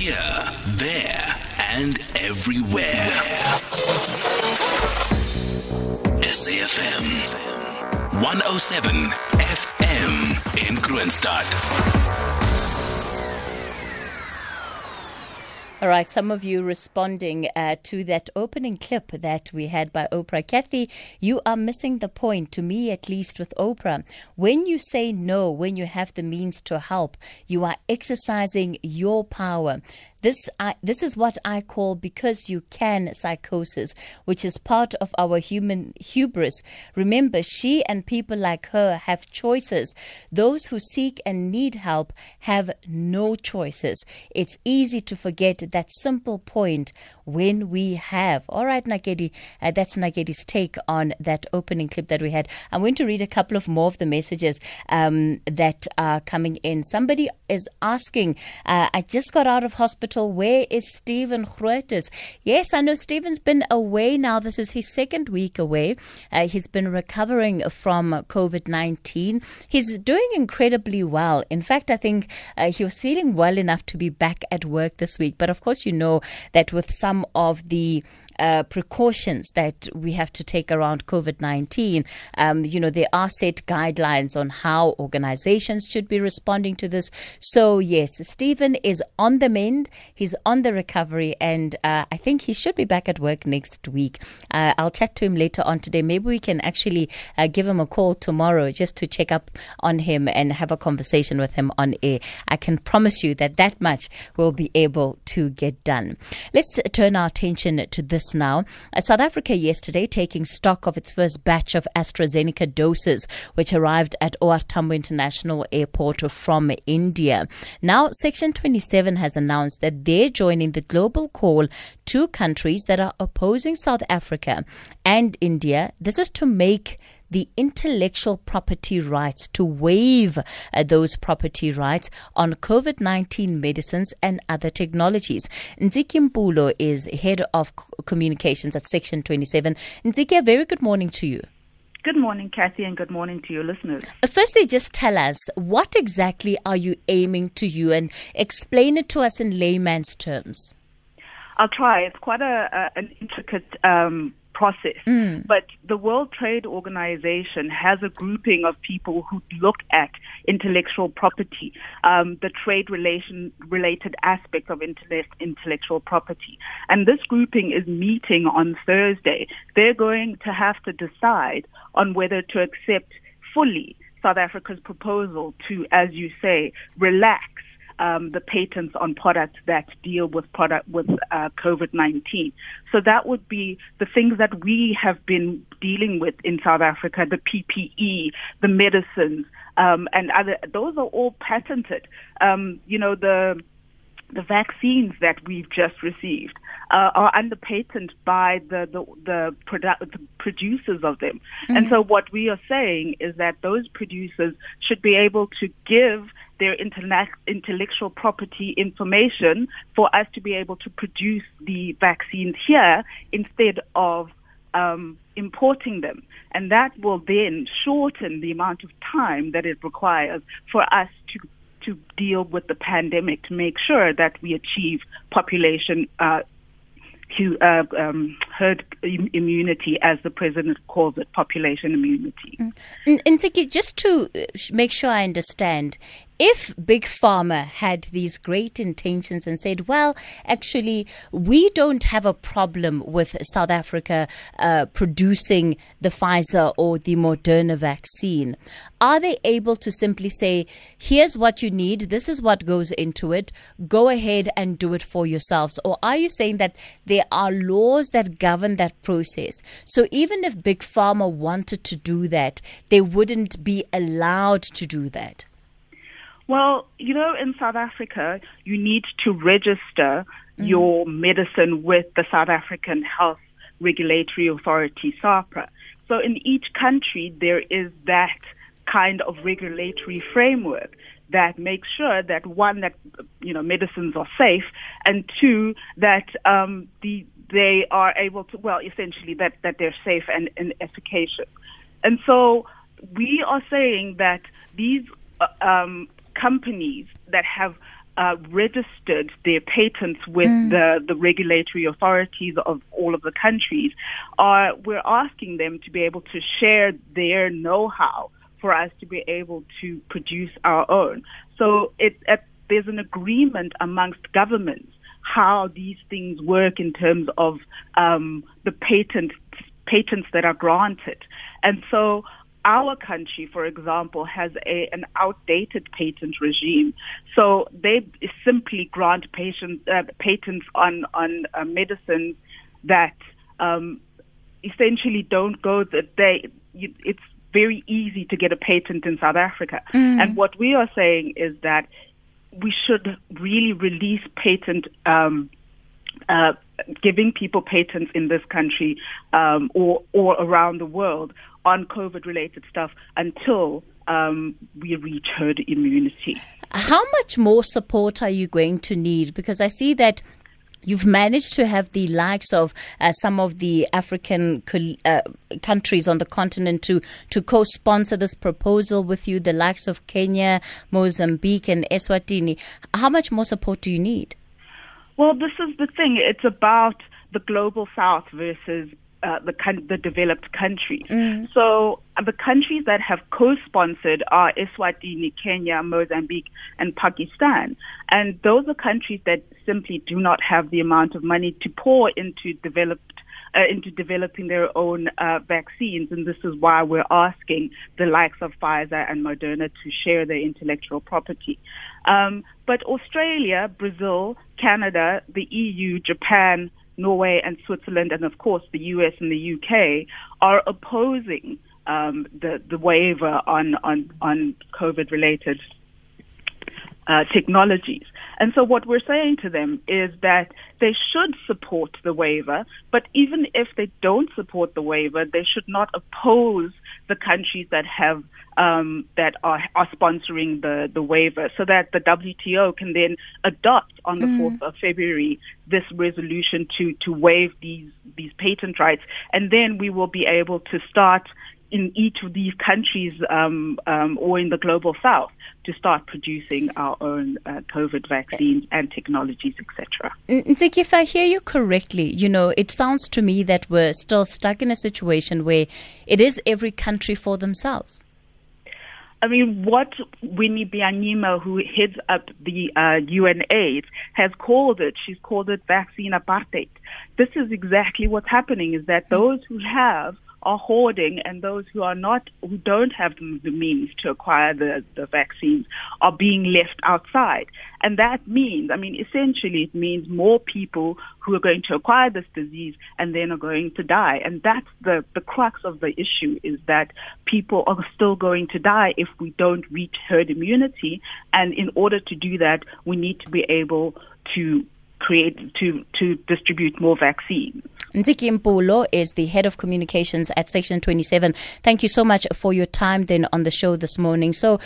Here, there, and everywhere. SAFM 107 FM in Kroonstad. All right, some of you responding uh, to that opening clip that we had by Oprah. Kathy, you are missing the point, to me at least, with Oprah. When you say no, when you have the means to help, you are exercising your power. This, I, this is what I call because you can psychosis, which is part of our human hubris. Remember, she and people like her have choices. Those who seek and need help have no choices. It's easy to forget that simple point when we have. All right, Nakedi, uh, that's Nakedi's take on that opening clip that we had. I'm going to read a couple of more of the messages um, that are coming in. Somebody is asking, uh, I just got out of hospital. Where is Stephen Grootes? Yes, I know Stephen's been away now. This is his second week away. Uh, he's been recovering from COVID 19. He's doing incredibly well. In fact, I think uh, he was feeling well enough to be back at work this week. But of course, you know that with some of the uh, precautions that we have to take around COVID 19. Um, you know, there are set guidelines on how organizations should be responding to this. So, yes, Stephen is on the mend, he's on the recovery, and uh, I think he should be back at work next week. Uh, I'll chat to him later on today. Maybe we can actually uh, give him a call tomorrow just to check up on him and have a conversation with him on air. I can promise you that that much will be able to get done. Let's turn our attention to this now. Uh, South Africa yesterday taking stock of its first batch of AstraZeneca doses, which arrived at OR Tambo International Airport from India. Now, Section 27 has announced that they're joining the global call to countries that are opposing South Africa and India. This is to make the intellectual property rights, to waive uh, those property rights on COVID 19 medicines and other technologies. Ntsiki Mpulo is head of communications at Section 27. Ntsiki, a very good morning to you. Good morning, Kathy, and good morning to your listeners. Uh, firstly, just tell us what exactly are you aiming to you and explain it to us in layman's terms. I'll try. It's quite a, a an intricate um, process. Mm. But the World Trade Organization has a grouping of people who look at intellectual property, um, the trade relation related aspects of intellect, intellectual property. And this grouping is meeting on Thursday. They're going to have to decide on whether to accept fully South Africa's proposal to, as you say, relax um, the patents on products that deal with product with uh, COVID-19. So that would be the things that we have been dealing with in South Africa: the PPE, the medicines, um, and other. Those are all patented. Um, you know the the vaccines that we've just received uh, are under patent by the the, the, produ- the producers of them. Mm-hmm. And so what we are saying is that those producers should be able to give their intellectual property information for us to be able to produce the vaccines here instead of um, importing them. And that will then shorten the amount of time that it requires for us to to deal with the pandemic to make sure that we achieve population uh, uh, um, herd immunity, as the president calls it, population immunity. Mm. Just to uh, make sure I understand, if Big Pharma had these great intentions and said, well, actually, we don't have a problem with South Africa uh, producing the Pfizer or the Moderna vaccine, are they able to simply say, here's what you need, this is what goes into it, go ahead and do it for yourselves? Or are you saying that there are laws that govern that process? So even if Big Pharma wanted to do that, they wouldn't be allowed to do that? Well, you know, in South Africa, you need to register mm. your medicine with the South African Health Regulatory Authority, SAHPRA. So in each country, there is that kind of regulatory framework that makes sure that one, that, you know, medicines are safe, and two, that um, the, they are able to, well, essentially that, that they're safe and, and efficacious. And so we are saying that these uh, um, companies that have uh, registered their patents with mm. the, the regulatory authorities of all of the countries, uh, we're asking them to be able to share their know-how for us to be able to produce our own. So it, it, there's an agreement amongst governments how these things work in terms of um, the patent patents that are granted. And so our country, for example, has a, an outdated patent regime. So they simply grant patient, uh, patents on, on uh, medicines that um, essentially don't go that they, it's very easy to get a patent in South Africa. Mm. And what we are saying is that we should really release patent um, uh, giving people patents in this country um, or or around the world on COVID related stuff until um, we reach herd immunity. How much more support are you going to need? Because I see that You've managed to have the likes of uh, some of the African uh, countries on the continent to, to co sponsor this proposal with you, the likes of Kenya, Mozambique, and Eswatini. How much more support do you need? Well, this is the thing. It's about the global south versus uh, the the developed countries. Mm. So uh, the countries that have co-sponsored are Eswatini, Kenya, Mozambique, and Pakistan, and those are countries that simply do not have the amount of money to pour into developed. Uh, into developing their own uh, vaccines, and this is why we're asking the likes of Pfizer and Moderna to share their intellectual property. Um, but Australia, Brazil, Canada, the EU, Japan, Norway and Switzerland, and of course the US and the UK, are opposing um, the the waiver on on on COVID related uh, technologies. And so what we're saying to them is that they should support the waiver, but even if they don't support the waiver, they should not oppose the countries that have um, that are, are sponsoring the, the waiver so that the WTO can then adopt on the mm. 4th of February this resolution to, to waive these, these patent rights. And then we will be able to start in each of these countries um, um, or in the global south to start producing our own uh, COVID vaccines and technologies, etc. Ntsiki, if I hear you correctly, you know, it sounds to me that we're still stuck in a situation where it is every country for themselves. I mean, what Winnie Byanyima, who heads up the uh, UNAIDS, has called it, she's called it vaccine apartheid. This is exactly what's happening, is that those who have are hoarding and those who are not, who don't have the means to acquire the, the vaccines are being left outside. And that means, I mean, essentially it means more people who are going to acquire this disease and then are going to die. And that's the, the crux of the issue is that people are still going to die if we don't reach herd immunity. And in order to do that, we need to be able to create, to, to distribute more vaccines. Ntsiki Mpulo is the head of communications at Section 27. Thank you so much for your time then on the show this morning. So